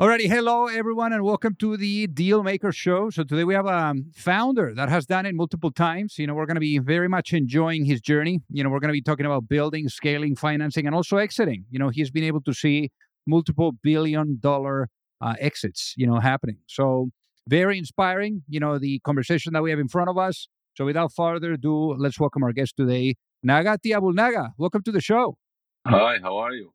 Alrighty, hello everyone, and welcome to the Dealmaker Show. So today we have a founder that has done it multiple times. You know, we're going to be very much enjoying his journey. You know, we're going to be talking about building, scaling, financing, and also exiting. You know, he's been able to see multiple billion-dollar uh, exits. You know, happening. So very inspiring. You know, the conversation that we have in front of us. So without further ado, let's welcome our guest today, Nagaty Aboulnaga. Welcome to the show. Hi, how are you?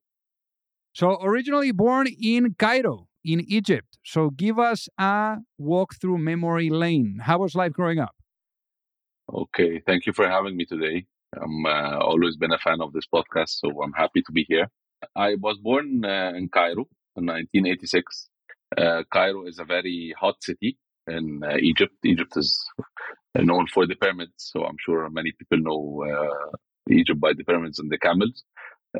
So originally born in Cairo, in Egypt. So give us a walk through memory lane. How was life growing up? Okay, thank you for having me today. I'm uh, always been a fan of this podcast, so I'm happy to be here. I was born uh, in Cairo in 1986. Uh, Cairo is a very hot city in uh, Egypt. Egypt is known for the pyramids, so I'm sure many people know uh, Egypt by the pyramids and the camels.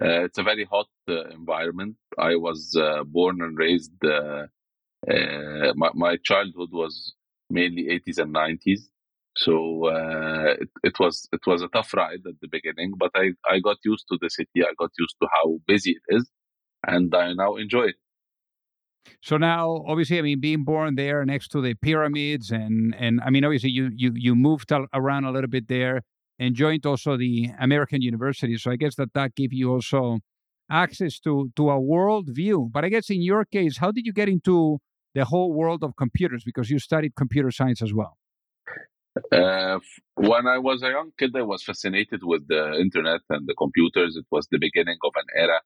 Uh, it's a very hot uh, environment. I was uh, born and raised. My, my childhood was mainly 80s and 90s, so it, it was it was a tough ride at the beginning. But I I got used to the city. I got used to how busy it is, and I now enjoy it. So now, obviously, I mean, being born there next to the pyramids, and and I mean, obviously, you you you moved around a little bit there and joined also the American University. So I guess that that gave you also access to to a world view. But I guess in your case, how did you get into the whole world of computers? Because you studied computer science as well. Uh, when I was a young kid, I was fascinated with the internet and the computers. It was the beginning of an era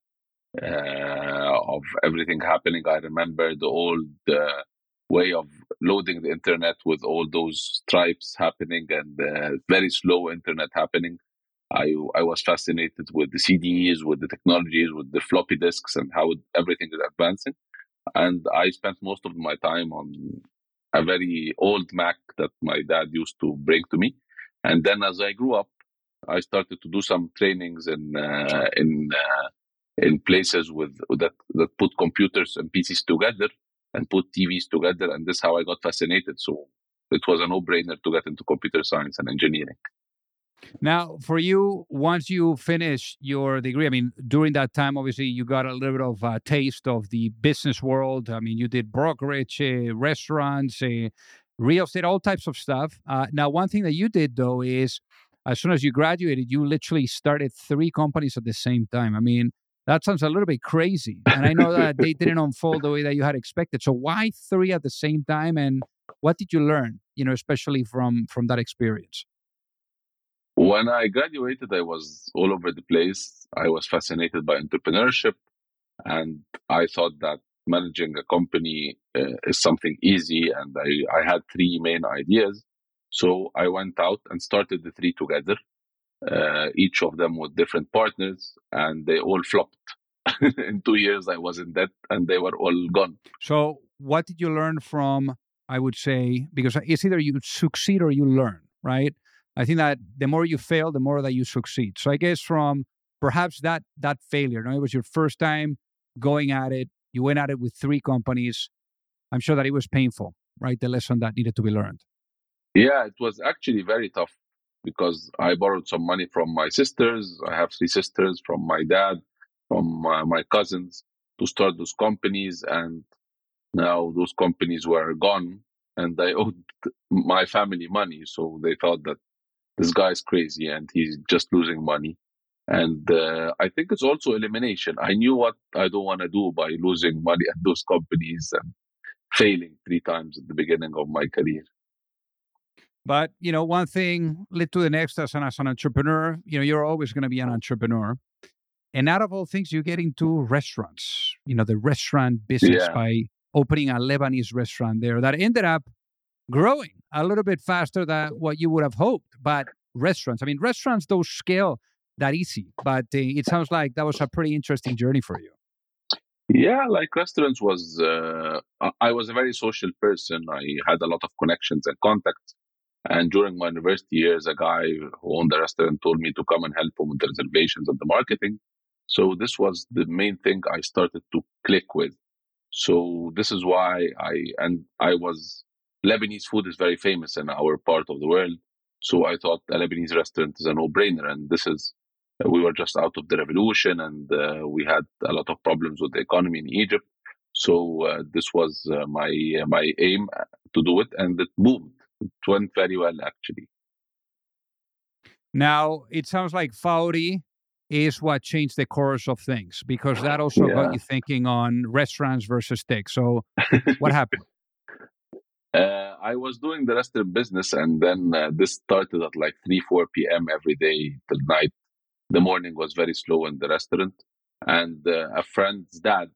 uh, of everything happening. I remember the old uh, way of loading the internet with all those stripes happening and uh, very slow internet happening. I I was fascinated with the CDs, with the technologies, with the floppy disks, and how everything is advancing. And I spent most of my time on a very old Mac that my dad used to bring to me. And then as I grew up, I started to do some trainings in uh, in uh, in places with that that put computers and PCs together and put TVs together. And this is how I got fascinated. So it was a no brainer to get into computer science and engineering. Now, for you, once you finish your degree, I mean, during that time, obviously, you got a little bit of a taste of the business world. I mean, you did brokerage, uh, restaurants, uh, real estate, all types of stuff. Uh, now, one thing that you did, though, is as soon as you graduated, you literally started three companies at the same time. I mean, that sounds a little bit crazy. And I know that they didn't unfold the way that you had expected. So why three at the same time? And what did you learn, you know, especially from from that experience? When I graduated, I was all over the place. I was fascinated by entrepreneurship. And I thought that managing a company uh, is something easy. And I, I had three main ideas. So I went out and started the three together Uh, each of them with different partners, and they all flopped. in two years, I was in debt, and they were all gone. So, what did you learn from? I would say because it's either you succeed or you learn, right? I think that the more you fail, the more that you succeed. So, I guess from perhaps that that failure, you know, it was your first time going at it. You went at it with three companies. I'm sure that it was painful, right? The lesson that needed to be learned. Yeah, it was actually very tough because I borrowed some money from my sisters. I have three sisters from my dad, from my, my cousins to start those companies. And now those companies were gone and I owed my family money. So they thought that this guy is crazy and he's just losing money. And uh, I think it's also elimination. I knew what I don't want to do by losing money at those companies and failing three times at the beginning of my career. But you know, one thing led to the next as an, as an entrepreneur. You know, you're always going to be an entrepreneur. And out of all things, you get into restaurants. You know, the restaurant business yeah. by opening a Lebanese restaurant there that ended up growing a little bit faster than what you would have hoped. But restaurants, I mean, restaurants don't scale that easy. But uh, it sounds like that was a pretty interesting journey for you. Yeah, like restaurants was, uh, I was a very social person. I had a lot of connections and contacts. And during my university years, a guy who owned the restaurant told me to come and help him with the reservations and the marketing. So this was the main thing I started to click with. So this is why I and I was Lebanese food is very famous in our part of the world. So I thought a Lebanese restaurant is a no-brainer, and this is we were just out of the revolution, and uh, we had a lot of problems with the economy in Egypt. So uh, this was uh, my my aim to do it, and it boomed. It went very well, actually. Now it sounds like Fawry is what changed the course of things because that also Yeah. got you thinking on restaurants versus steak. So what happened? Uh, I was doing the restaurant business, and then uh, this started at like 3, 4 p.m. every day till night. The morning was very slow in the restaurant. And uh, a friend's dad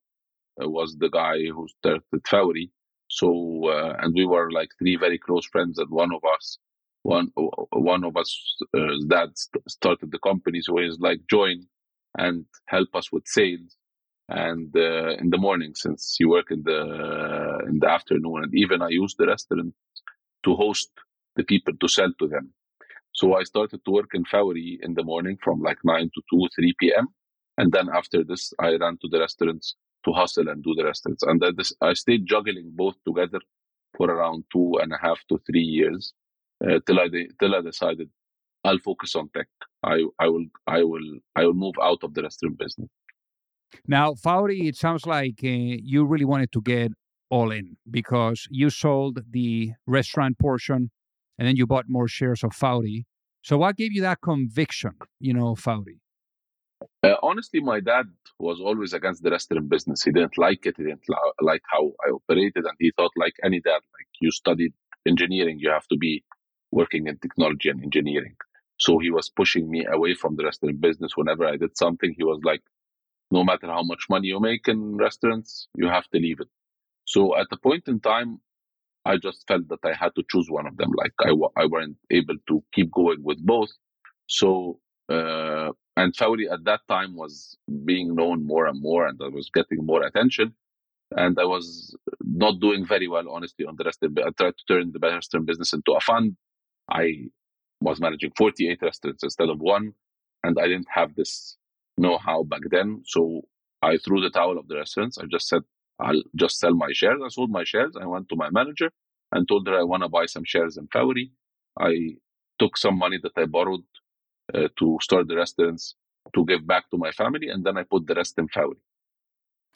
uh, was the guy who started Fawry. So, uh, and we were like three very close friends, and one of us, one one of us, uh, dad st- started the company. So he's like, join and help us with sales and uh, in the morning since you work in the in the afternoon and even i use the restaurant to host the people to sell to them so i started to work in Fawry in the morning from like 9 to 2 3 p.m and then after this i ran to the restaurants to hustle and do the restaurants and this, i stayed juggling both together for around two and a half to three years uh, till i de- till i decided i'll focus on tech i i will i will i will move out of the restaurant business Now, Fawry, it sounds like uh, you really wanted to get all in because you sold the restaurant portion and then you bought more shares of Fawry. So what gave you that conviction, you know, Fawry? Uh, honestly, my dad was always against the restaurant business. He didn't like it. He didn't li- like how I operated, and he thought, like any dad, like you studied engineering, you have to be working in technology and engineering. So he was pushing me away from the restaurant business. Whenever I did something, he was like, "No matter how much money you make in restaurants, you have to leave it." So at a point in time, I just felt that I had to choose one of them. Like I, I weren't able to keep going with both. So, uh, and Fawry at that time was being known more and more, and I was getting more attention. And I was not doing very well, honestly, on the rest of restaurant. I tried to turn the restaurant business into a fund. I was managing 48 restaurants instead of one, and I didn't have this know-how back then. So I threw the towel of the restaurants. I just said, I'll just sell my shares. I sold my shares. I went to my manager and told her I want to buy some shares in Fawry. I took some money that I borrowed uh, to start the restaurants to give back to my family, and then I put the rest in Fawry.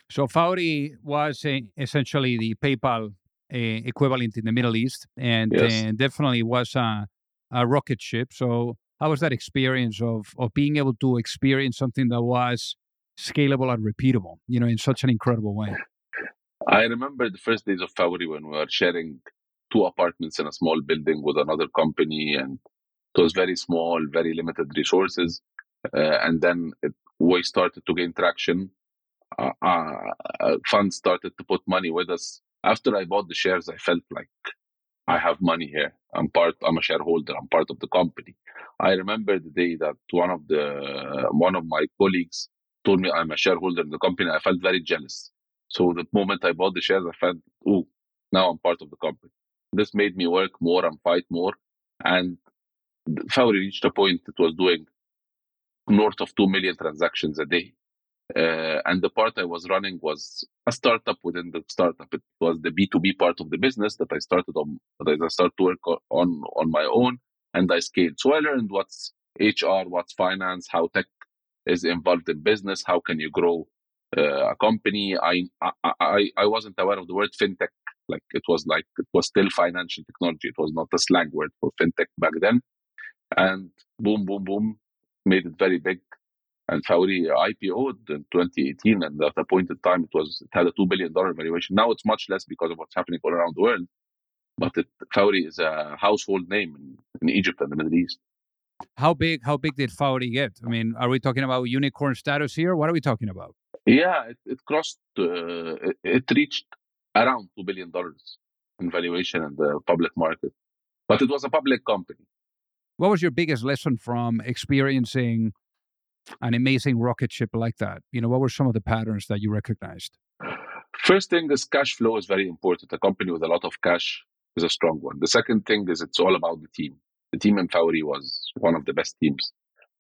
So Fawry was uh, essentially the PayPal uh, equivalent in the Middle East and Yes. uh, definitely was a, a rocket ship. So how was that experience of, of being able to experience something that was scalable and repeatable, you know, in such an incredible way? I remember the first days of Fawry when we were sharing two apartments in a small building with another company, and it was very small, very limited resources. Uh, and then it, we started to gain traction. Uh, uh, funds started to put money with us. After I bought the shares, I felt like I have money here. I'm part. I'm a shareholder. I'm part of the company. I remember the day that one of the one of my colleagues told me I'm a shareholder in the company. I felt very jealous. So the moment I bought the shares, I felt, oh, now I'm part of the company. This made me work more and fight more. And Fawry reached a point it was doing north of 2 million transactions a day. Uh, and the part I was running was a startup within the startup. It was the B2B part of the business that I started on, that I started to work on, on my own and I scaled. So I learned what's HR, what's finance, how tech is involved in business, how can you grow uh, a company. I, I I I wasn't aware of the word fintech. Like it was like it was still financial technology. It was not a slang word for fintech back then. And boom, boom, boom, made it very big. And Fawry IPO'd in 2018, and at a point in time, it was it had a two billion dollar valuation. Now it's much less because of what's happening all around the world. But it, Fawry is a household name in, in Egypt and the Middle East. How big? How big did Fawry get? I mean, are we talking about unicorn status here? What are we talking about? Yeah, it, it crossed, uh, it, it reached around $2 billion in valuation in the public market. But it was a public company. What was your biggest lesson from experiencing an amazing rocket ship like that? You know, what were some of the patterns that you recognized? First thing is cash flow is very important. A company with a lot of cash is a strong one. The second thing is it's all about the team. The team in Fawry was one of the best teams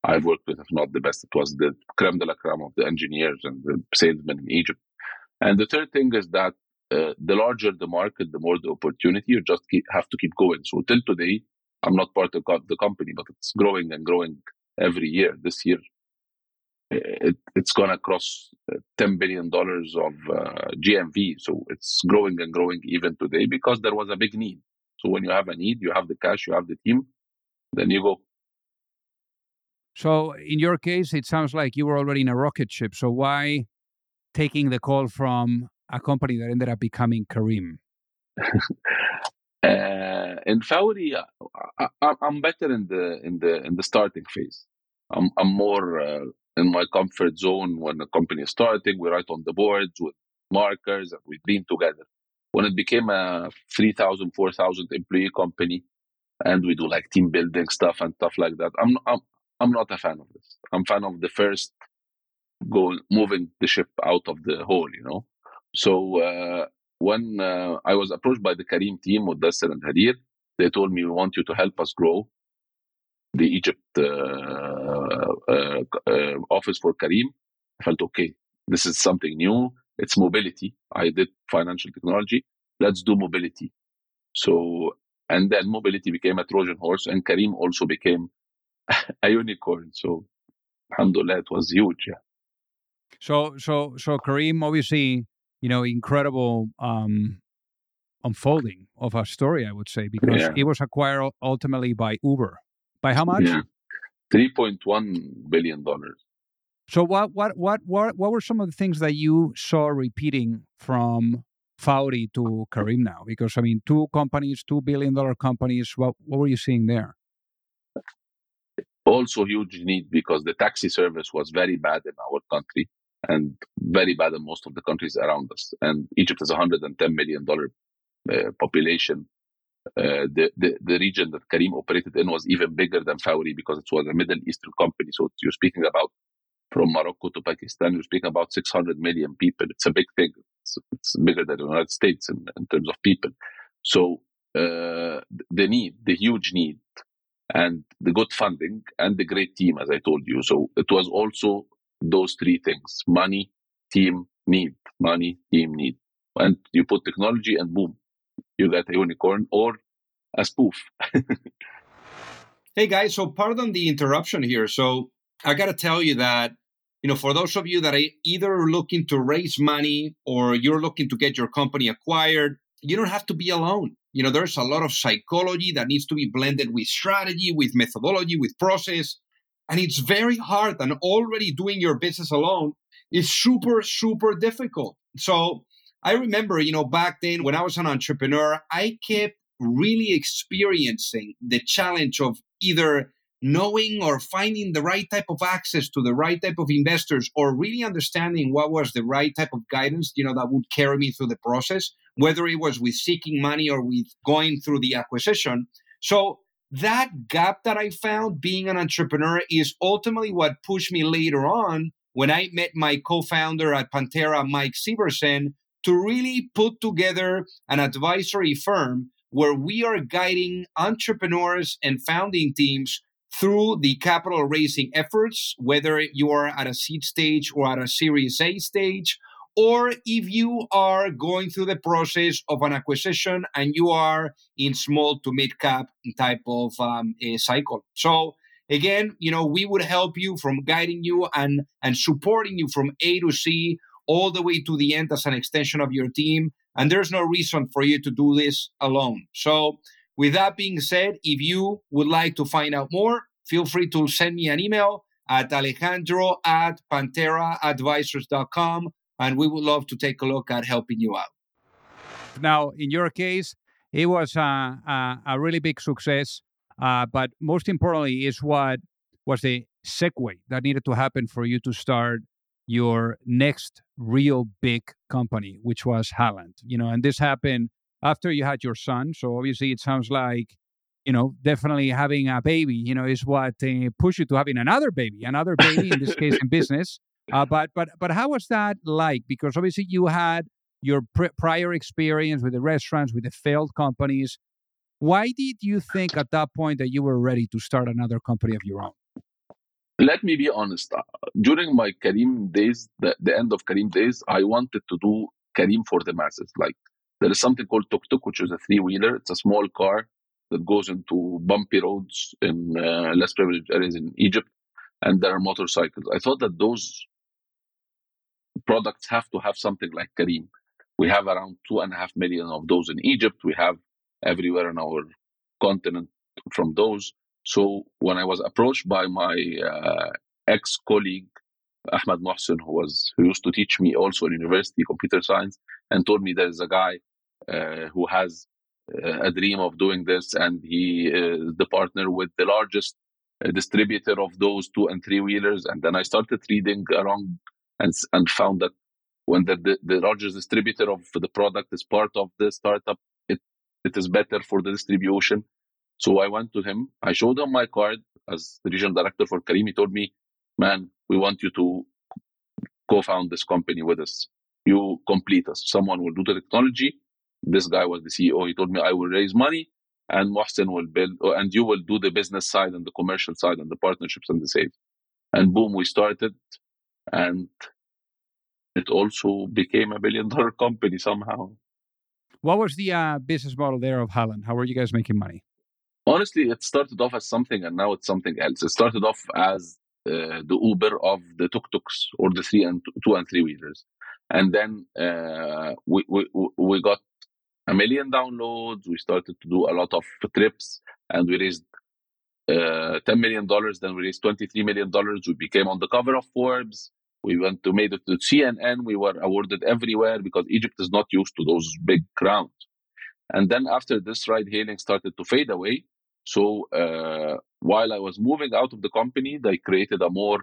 I've worked with, if not the best. It was the creme de la creme of the engineers and the salesmen in Egypt. And the third thing is that uh, the larger the market, the more the opportunity. You just keep, have to keep going. So till today, I'm not part of the company, but it's growing and growing every year. This year, it, it's going to cross uh, $10 billion of uh, GMV. So it's growing and growing even today because there was a big need. So when you have a need, you have the cash, you have the team, then you go. So in your case, it sounds like you were already in a rocket ship. So why taking the call from a company that ended up becoming Careem? uh, in Fawry, I, am better in the in the in the starting phase. I'm, I'm more uh, in my comfort zone when the company is starting. We write on the boards with markers and we dream together. When it became a 3,000, 4,000 employee company and we do like team building stuff and stuff like that, I'm, I'm, I'm not a fan of this. I'm fan of the first going, moving the ship out of the hole, you know? So uh, when uh, I was approached by the Careem team, with Mudassir and Hadir, they told me, we want you to help us grow the Egypt uh, uh, uh, office for Careem. I felt, okay, this is something new. It's mobility. I did financial technology. Let's do mobility. So, and then mobility became a Trojan horse and Careem also became a unicorn. So, alhamdulillah, it was huge. Yeah. So, so, so Careem, obviously, you know, incredible um, unfolding of a story, I would say, because yeah. it was acquired ultimately by Uber. By how much? Yeah. $3.1 billion. So what, what, what, what, what were some of the things that you saw repeating from Fawry to Careem now? Because, I mean, two companies, $2 billion companies, what, what were you seeing there? Also huge need because the taxi service was very bad in our country and very bad in most of the countries around us. And Egypt is a $110 million uh, population uh, the, the, the region that Careem operated in was even bigger than Fawry because it was a Middle Eastern company. So you're speaking about from Morocco to Pakistan, you're speaking about 600 million people. It's a big thing. It's, it's bigger than the United States in, in terms of people. So uh, the need, the huge need, and the good funding and the great team, as I told you. So it was also those three things: money, team, need. Money, team, need. And you put technology, and boom, you get a unicorn or a spoof. hey guys, so pardon the interruption here. So I got to tell you that you know, for those of you that are either looking to raise money or you're looking to get your company acquired, you don't have to be alone. You know, there's a lot of psychology that needs to be blended with strategy, with methodology, with process. And it's very hard. And already doing your business alone is super, super difficult. So I remember, you know, back then when I was an entrepreneur, I kept really experiencing the challenge of either knowing or finding the right type of access to the right type of investors or really understanding what was the right type of guidance you know that would carry me through the process whether it was with seeking money or with going through the acquisition so that gap that i found being an entrepreneur is ultimately what pushed me later on when i met my co-founder at Panthera mike Severson, to really put together an advisory firm where we are guiding entrepreneurs and founding teams through the capital raising efforts, whether you are at a seed stage or at a series A stage, or if you are going through the process of an acquisition and you are in small to mid cap type of um, cycle. So again, you know, we would help you from guiding you and and supporting you from A to C all the way to the end as an extension of your team. And there's no reason for you to do this alone. So, with that being said, if you would like to find out more, feel free to send me an email at alejandro at pantheraadvisors.com. And we would love to take a look at helping you out. Now, in your case, it was a, a, a really big success. Uh, but most importantly, is what was the segue that needed to happen for you to start your next real big company, which was Halan. You know, and this happened after you had your son. So obviously, it sounds like you know definitely having a baby. You know, is what uh, pushed you to having another baby, another baby in this case in business. Uh, but but but how was that like? Because obviously you had your pr- prior experience with the restaurants, with the failed companies. Why did you think at that point that you were ready to start another company of your own? Let me be honest. Uh, during my Careem days, the, the end of Careem days, I wanted to do Careem for the masses. Like there is something called tuk tuk, which is a three wheeler. It's a small car that goes into bumpy roads in uh, less privileged areas in Egypt, and there are motorcycles. I thought that those products have to have something like Careem. We have around two and a half million of those in Egypt. We have everywhere on our continent from those. So when I was approached by my uh, ex colleague Ahmad Mohsen, who was who used to teach me also in university computer science, and told me there is a guy uh, who has uh, a dream of doing this, and he is the partner with the largest uh, distributor of those two and three wheelers. And then I started reading along and and found that when the, the, the largest distributor of the product is part of the startup, it it is better for the distribution. So I went to him. I showed him my card as the regional director for Careem. He told me, "Man, we want you to co-found this company with us. You complete us. Someone will do the technology. This guy was the CEO. He told me I will raise money, and Mohsen will build, uh, and you will do the business side and the commercial side and the partnerships and the sales. And boom, we started, and it also became a billion dollar company somehow. What was the uh, business model there of Halan? How were you guys making money? Honestly, it started off as something and now it's something else. It started off as uh, the Uber of the tuk tuks or the three and two and three wheelers. And then uh, we, we, we got a million downloads. We started to do a lot of trips and we raised uh, $10 million. Then we raised $23 million. We became on the cover of Forbes. We went to made it to CNN. We were awarded everywhere because Egypt is not used to those big crowds. And then after this, ride hailing started to fade away. So uh, while I was moving out of the company, they created a more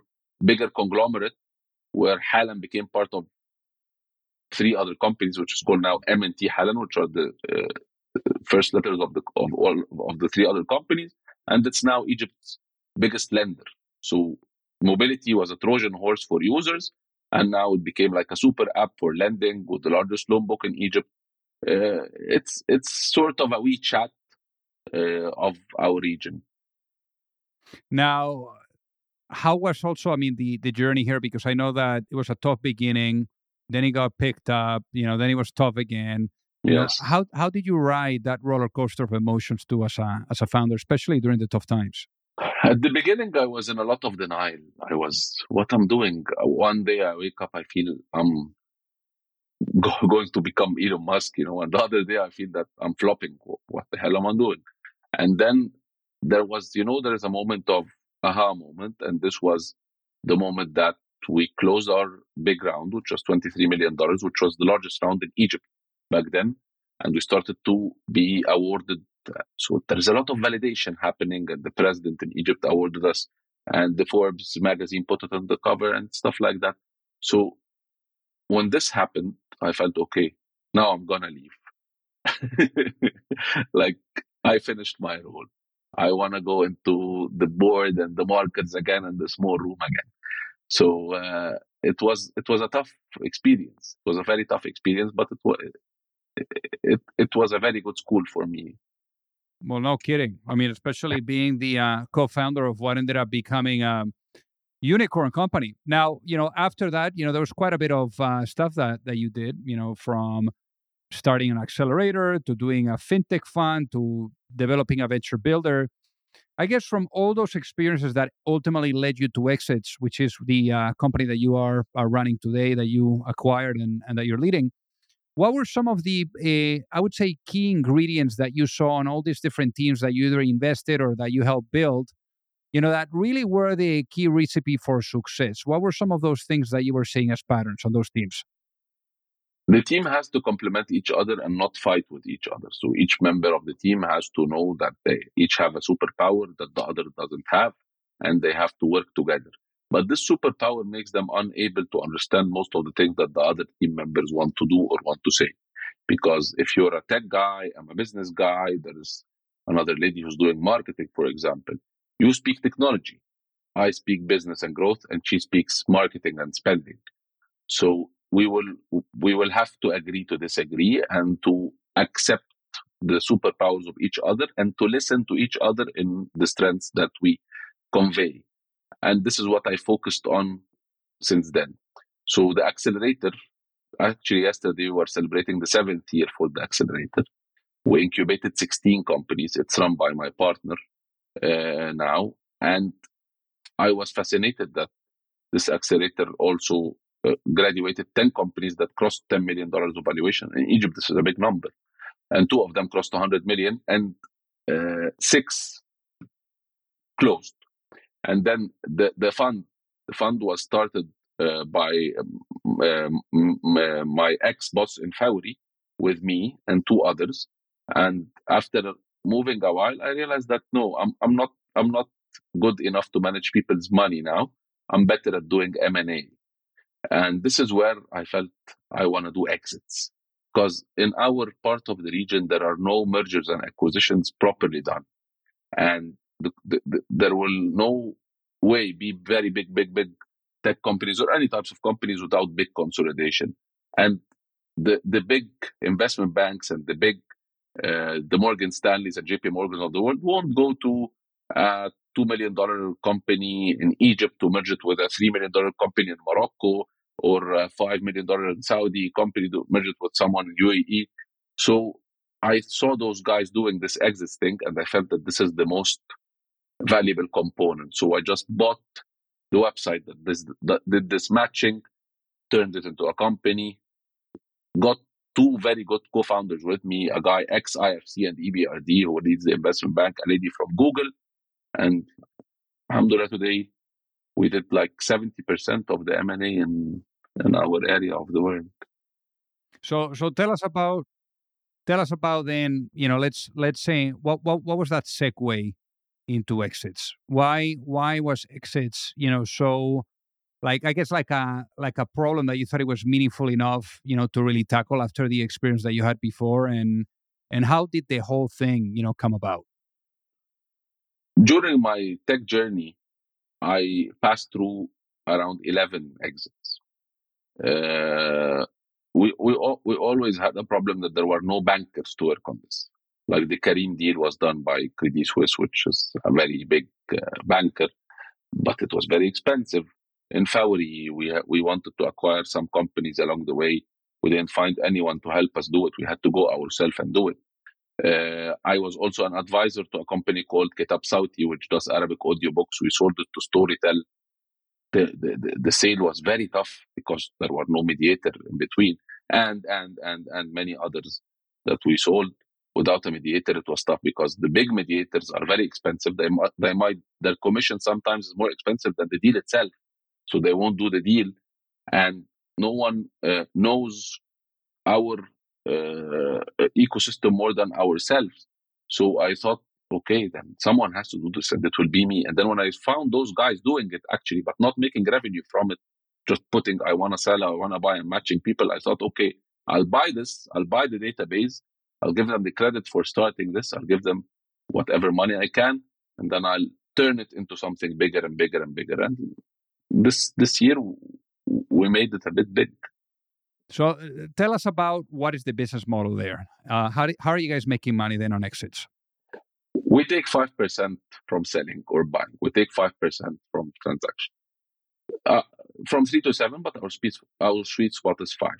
bigger conglomerate where Halan became part of three other companies, which is called now M&T Halan, which are the uh, first letters of the of all of the three other companies, and it's now Egypt's biggest lender. So mobility was a Trojan horse for users, and now it became like a super app for lending with the largest loan book in Egypt. Uh, it's it's sort of a WeChat uh, of our region. Now, how was also, I mean, the the journey here? Because I know that it was a tough beginning, then it got picked up, you know, then it was tough again. You Yes. know, how how did you ride that roller coaster of emotions too as a as a founder, especially during the tough times? At the beginning, I was in a lot of denial. I was, what I'm doing. Uh, One day I wake up, I feel I'm go- going to become Elon Musk, you know, and the other day I feel that I'm flopping. What the hell am I doing? And then there was, you know, there is a moment of aha moment. And this was the moment that we closed our big round, which was $23 million, which was the largest round in Egypt back then. And we started to be awarded. So there's a lot of validation happening, and the president in Egypt awarded us, and the Forbes magazine put it on the cover and stuff like that. So when this happened, I felt okay. Now I'm gonna leave. like I finished my role. I want to go into the board and the markets again and the small room again. So uh, it was it was a tough experience. It was a very tough experience, but it was it, it was a very good school for me. Well, no kidding. I mean, especially being the uh, co-founder of what ended up becoming a unicorn company. Now, you know, after that, you know, there was quite a bit of uh, stuff that that you did. You know, from starting an accelerator to doing a fintech fund to developing a venture builder. I guess from all those experiences that ultimately led you to exits, which is the uh, company that you are, are running today, that you acquired and, and that you're leading. What were some of the, uh, I would say, key ingredients that you saw on all these different teams that you either invested or that you helped build? You know, that really were the key recipe for success. What were some of those things that you were seeing as patterns on those teams? The team has to complement each other and not fight with each other. So each member of the team has to know that they each have a superpower that the other doesn't have, and they have to work together. But this superpower makes them unable to understand most of the things that the other team members want to do or want to say. Because if you're a tech guy, I'm a business guy, there is another lady who's doing marketing, for example. You speak technology. I speak business and growth, and she speaks marketing and spending. So we will we will have to agree to disagree and to accept the superpowers of each other and to listen to each other in the strengths that we convey. And this is what I focused on since then. So the accelerator, actually yesterday we were celebrating the seventh year for the accelerator. We incubated 16 companies. It's run by my partner uh, now. And I was fascinated that this accelerator also uh, graduated 10 companies that crossed $10 million of valuation. In Egypt, this is a big number. And two of them crossed 100 million and uh, six closed. And then the, the fund, the fund was started uh, by um, uh, my ex boss in Fawry with me and two others. And after moving a while, I realized that no, I'm, I'm not, I'm not good enough to manage people's money now. I'm better at doing M&A. And this is where I felt I want to do exits. Because in our part of the region, there are no mergers and acquisitions properly done. And the, the, the, there will no way be very big, big, big tech companies or any types of companies without big consolidation. And the, the big investment banks and the big, uh, the Morgan Stanleys and JP Morgans of the world won't go to a $2 million company in Egypt to merge it with a $3 million company in Morocco or a $5 million Saudi company to merge it with someone in UAE. So I saw those guys doing this exit thing and I felt that this is the most valuable component. So I just bought the website that, this, that did this matching, turned it into a company, got two very good co-founders with me, a guy ex-IFC and EBRD who leads the investment bank, a lady from Google. And alhamdulillah today we did like 70% of the M&A in, in our area of the world. So so tell us about tell us about then, you know, let's let's say what what what was that segue into exits? Why why was exits, you know, so like I guess like a like a problem that you thought it was meaningful enough, you know, to really tackle after the experience that you had before and and how did the whole thing, you know, come about? During my tech journey, I passed through around 11 exits. Uh, we, we, we always had a problem that there were no bankers to work on this. Like the Careem deal was done by Credit Suisse, which is a very big uh, banker, but it was very expensive. In Fawry, we, we wanted to acquire some companies along the way. We didn't find anyone to help us do it. We had to go ourselves and do it. Uh, I was also an advisor to a company called Kitab Sawti, which does Arabic audiobooks. We sold it to Storytel. The, the, the sale was very tough because there were no mediator in between, and and and and many others that we sold without a mediator. It was tough because the big mediators are very expensive. They they might their commission sometimes is more expensive than the deal itself, so they won't do the deal, and no one uh, knows our uh, ecosystem more than ourselves. So I thought, okay, then someone has to do this, and it will be me. And then when I found those guys doing it actually, but not making revenue from it, just putting I want to sell, I want to buy, and matching people, I thought, okay, I'll buy this, I'll buy the database, I'll give them the credit for starting this, I'll give them whatever money I can, and then I'll turn it into something bigger and bigger and bigger. And this this year we made it a bit big. So uh, tell us about what is the business model there. Uh, how, do, how are you guys making money then on exits? We take 5% from selling or buying. We take 5% from transaction. Uh, from 3 to 7, but our, speed, our sweet spot is 5.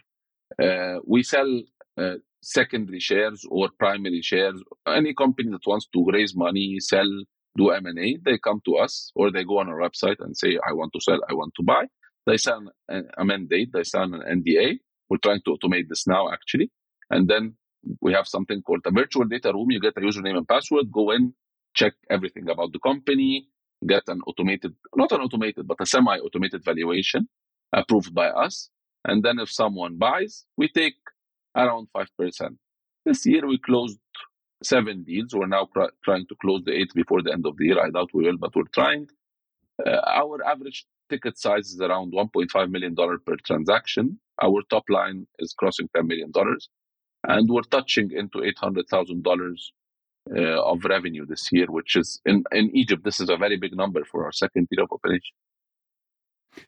Uh, we sell uh, secondary shares or primary shares. Any company that wants to raise money, sell, do M&A, they come to us or they go on our website and say, I want to sell, I want to buy. They sign a mandate, they sign an NDA, we're trying to automate this now, actually. And then we have something called a virtual data room. You get a username and password, go in, check everything about the company, get an automated, not an automated, but a semi automated valuation approved by us. And then if someone buys, we take around 5%. This year we closed seven deals. We're now cr- trying to close the eighth before the end of the year. I doubt we will, but we're trying. Uh, our average ticket size is around $1.5 million per transaction. Our top line is crossing $10 million. And we're touching into $800,000 uh, of revenue this year, which is in, in Egypt, this is a very big number for our second year of operation.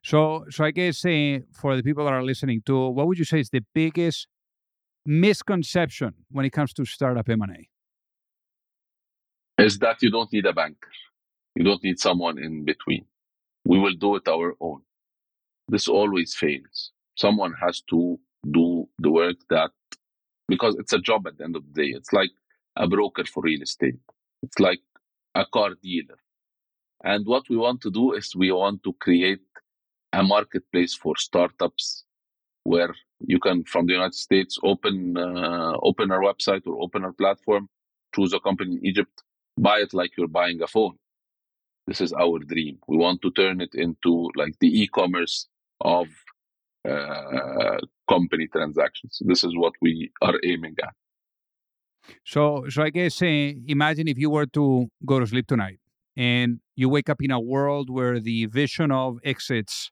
So, so I guess uh, for the people that are listening to, what would you say is the biggest misconception when it comes to startup M&A? Is that you don't need a banker. You don't need someone in between. We will do it our own. This always fails. Someone has to do the work that, because it's a job at the end of the day. It's like a broker for real estate. It's like a car dealer. And what we want to do is we want to create a marketplace for startups where you can, from the United States, open uh, open our website or open our platform, choose a company in Egypt, buy it like you're buying a phone. This is our dream. We want to turn it into like the e-commerce of uh, company transactions. This is what we are aiming at. So, so I guess uh, imagine if you were to go to sleep tonight and you wake up in a world where the vision of exits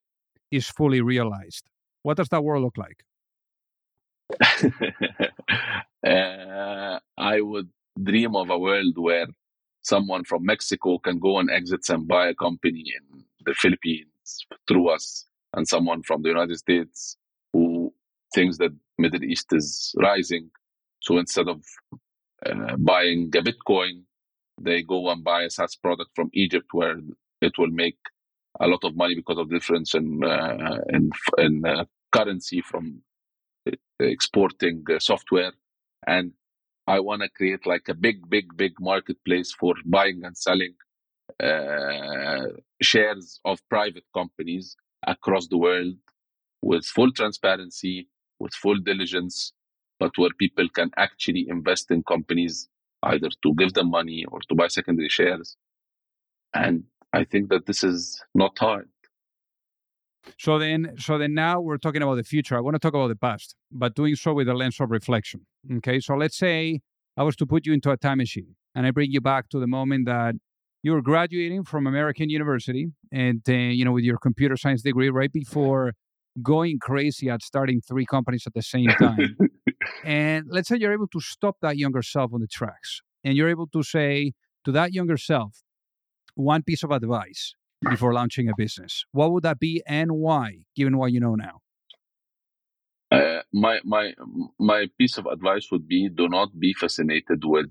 is fully realized. What does that world look like? uh, I would dream of a world where someone from Mexico can go and exits and buy a company in the Philippines through us, and someone from the United States who thinks that Middle East is rising. So instead of uh, buying a Bitcoin, they go and buy a SaaS product from Egypt where it will make a lot of money because of difference in uh, in, in uh, currency from exporting uh, software and I want to create like a big, big, big marketplace for buying and selling uh, shares of private companies across the world with full transparency, with full diligence, but where people can actually invest in companies either to give them money or to buy secondary shares. And I think that this is not hard. So then, so then now we're talking about the future. I want to talk about the past, but doing so with a lens of reflection. Okay, so let's say I was to put you into a time machine, and I bring you back to the moment that you were graduating from American University, and uh, you know, with your computer science degree, right before going crazy at starting three companies at the same time. and let's say you're able to stop that younger self on the tracks, and you're able to say to that younger self one piece of advice before launching a business, what would that be and why, given what you know now? Uh, my my my piece of advice would be: do not be fascinated with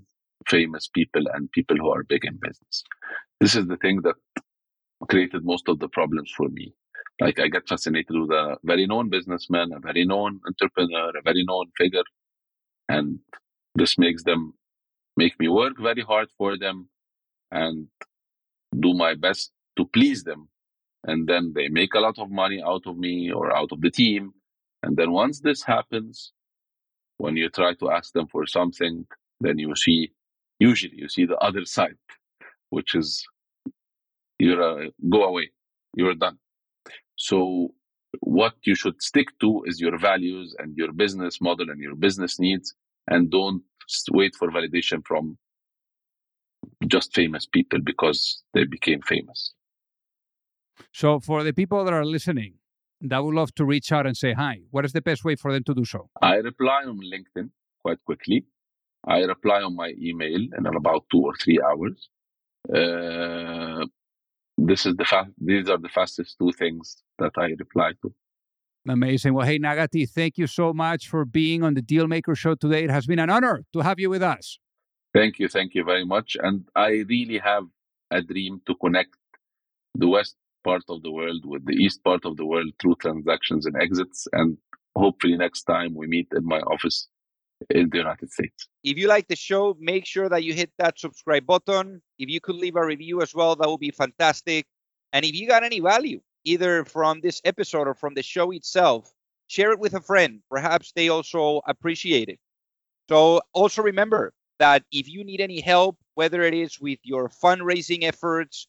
famous people and people who are big in business. This is the thing that created most of the problems for me. Like I get fascinated with a very known businessman, a very known entrepreneur, a very known figure, and this makes them make me work very hard for them and do my best to please them. And then they make a lot of money out of me or out of the team. And then once this happens, when you try to ask them for something, then you see, usually you see the other side, which is you're uh, go away, you're done. So what you should stick to is your values and your business model and your business needs, and don't wait for validation from just famous people because they became famous. So, for the people that are listening, that would love to reach out and say hi, what is the best way for them to do so? I reply on LinkedIn quite quickly. I reply on my email in about two or three hours. Uh, this is the fa- these are the fastest two things that I reply to. Amazing. Well, hey, Nagaty, thank you so much for being on the Dealmaker Show today. It has been an honor to have you with us. Thank you. Thank you very much. And I really have a dream to connect the West part of the world with the East part of the world through transactions and exits. And hopefully, next time we meet in my office in the United States. If you like the show, make sure that you hit that subscribe button. If you could leave a review as well, that would be fantastic. And if you got any value, either from this episode or from the show itself, share it with a friend. Perhaps they also appreciate it. So also remember, that if you need any help, whether it is with your fundraising efforts